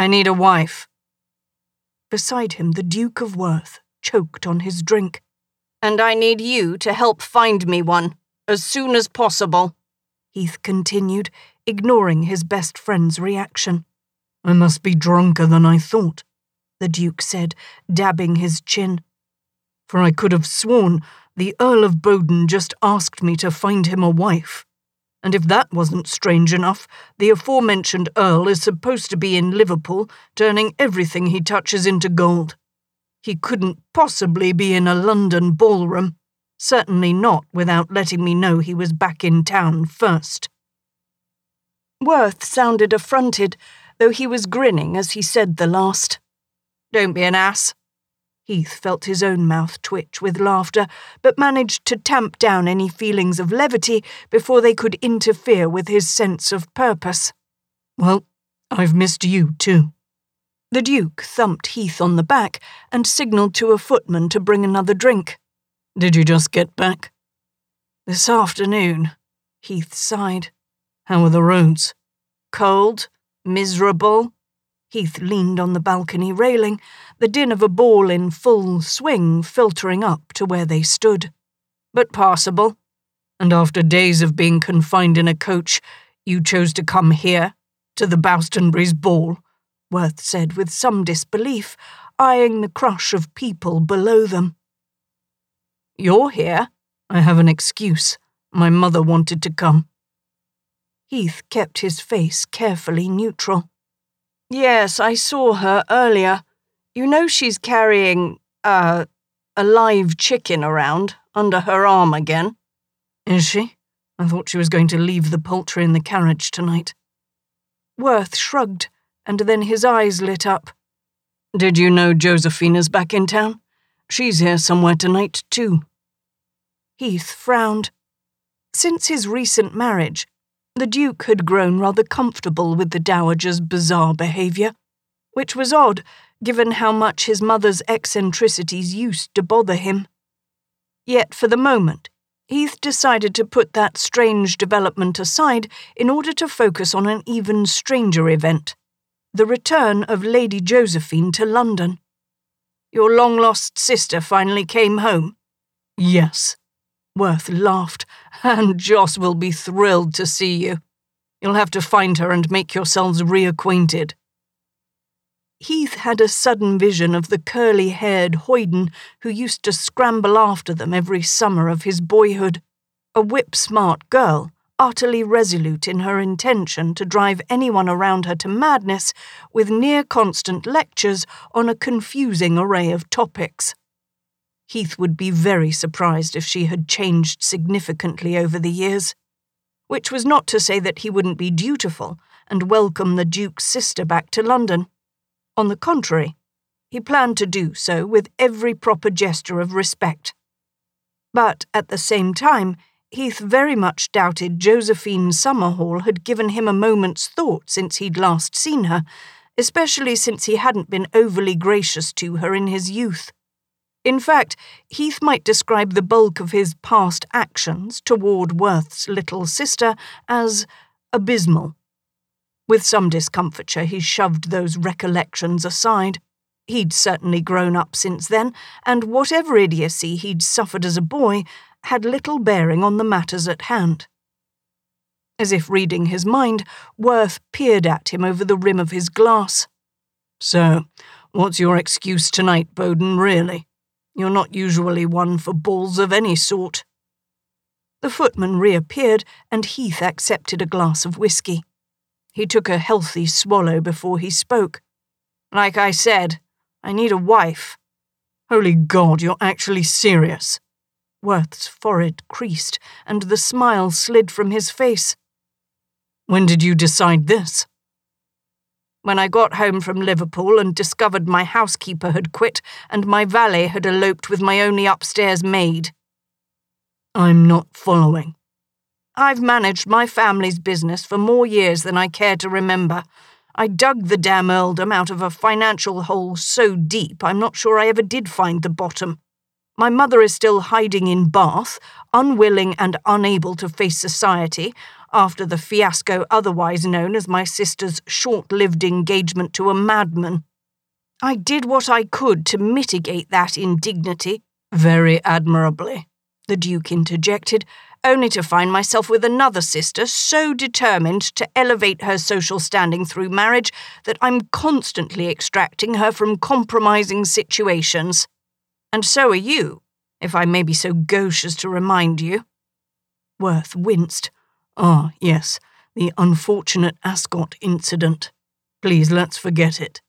I need a wife. Beside him, the Duke of Worth choked on his drink. And I need you to help find me one, as soon as possible, Heath continued, ignoring his best friend's reaction. I must be drunker than I thought, the Duke said, dabbing his chin. For I could have sworn the Earl of Bowden just asked me to find him a wife. And if that wasn't strange enough, the aforementioned Earl is supposed to be in Liverpool, turning everything he touches into gold. He couldn't possibly be in a London ballroom, certainly not without letting me know he was back in town first. Worth sounded affronted, though he was grinning as he said the last. Don't be an ass. Heath felt his own mouth twitch with laughter, but managed to tamp down any feelings of levity before they could interfere with his sense of purpose. Well, I've missed you too. The Duke thumped Heath on the back and signalled to a footman to bring another drink. Did you just get back? This afternoon, Heath sighed. How are the roads? Cold? Miserable? Heath leaned on the balcony railing, the din of a ball in full swing filtering up to where they stood. But passable. And after days of being confined in a coach, you chose to come here, to the Boustonbury's ball, Worth said with some disbelief, eyeing the crush of people below them. You're here. I have an excuse. My mother wanted to come. Heath kept his face carefully neutral. Yes, I saw her earlier. You know she's carrying, uh, a live chicken around under her arm again. Is she? I thought she was going to leave the poultry in the carriage tonight. Worth shrugged and then his eyes lit up. Did you know Josephine's back in town? She's here somewhere tonight, too. Heath frowned. Since his recent marriage, the Duke had grown rather comfortable with the Dowager's bizarre behaviour, which was odd given how much his mother's eccentricities used to bother him. Yet for the moment, Heath decided to put that strange development aside in order to focus on an even stranger event the return of Lady Josephine to London. Your long lost sister finally came home? Yes. Worth laughed, and Joss will be thrilled to see you. You'll have to find her and make yourselves reacquainted. Heath had a sudden vision of the curly haired hoyden who used to scramble after them every summer of his boyhood. A whip smart girl utterly resolute in her intention to drive anyone around her to madness with near constant lectures on a confusing array of topics. Heath would be very surprised if she had changed significantly over the years. Which was not to say that he wouldn't be dutiful and welcome the Duke's sister back to London. On the contrary, he planned to do so with every proper gesture of respect. But at the same time, Heath very much doubted Josephine Somerhall had given him a moment's thought since he'd last seen her, especially since he hadn't been overly gracious to her in his youth. In fact, Heath might describe the bulk of his past actions toward Worth's little sister as abysmal. With some discomfiture, he shoved those recollections aside. He'd certainly grown up since then, and whatever idiocy he'd suffered as a boy had little bearing on the matters at hand. As if reading his mind, Worth peered at him over the rim of his glass. So, what's your excuse tonight, Bowden, really? You're not usually one for balls of any sort. The footman reappeared, and Heath accepted a glass of whisky. He took a healthy swallow before he spoke. Like I said, I need a wife. Holy God, you're actually serious. Worth's forehead creased, and the smile slid from his face. When did you decide this? When I got home from Liverpool and discovered my housekeeper had quit and my valet had eloped with my only upstairs maid. I'm not following. I've managed my family's business for more years than I care to remember. I dug the damn earldom out of a financial hole so deep I'm not sure I ever did find the bottom. My mother is still hiding in Bath, unwilling and unable to face society. after the fiasco otherwise known as my sister's short lived engagement to a madman. I did what I could to mitigate that indignity, very admirably, the Duke interjected, only to find myself with another sister so determined to elevate her social standing through marriage that I'm constantly extracting her from compromising situations. And so are you, if I may be so gauche as to remind you. Worth winced. Ah, yes, the unfortunate Ascot incident. Please let's forget it.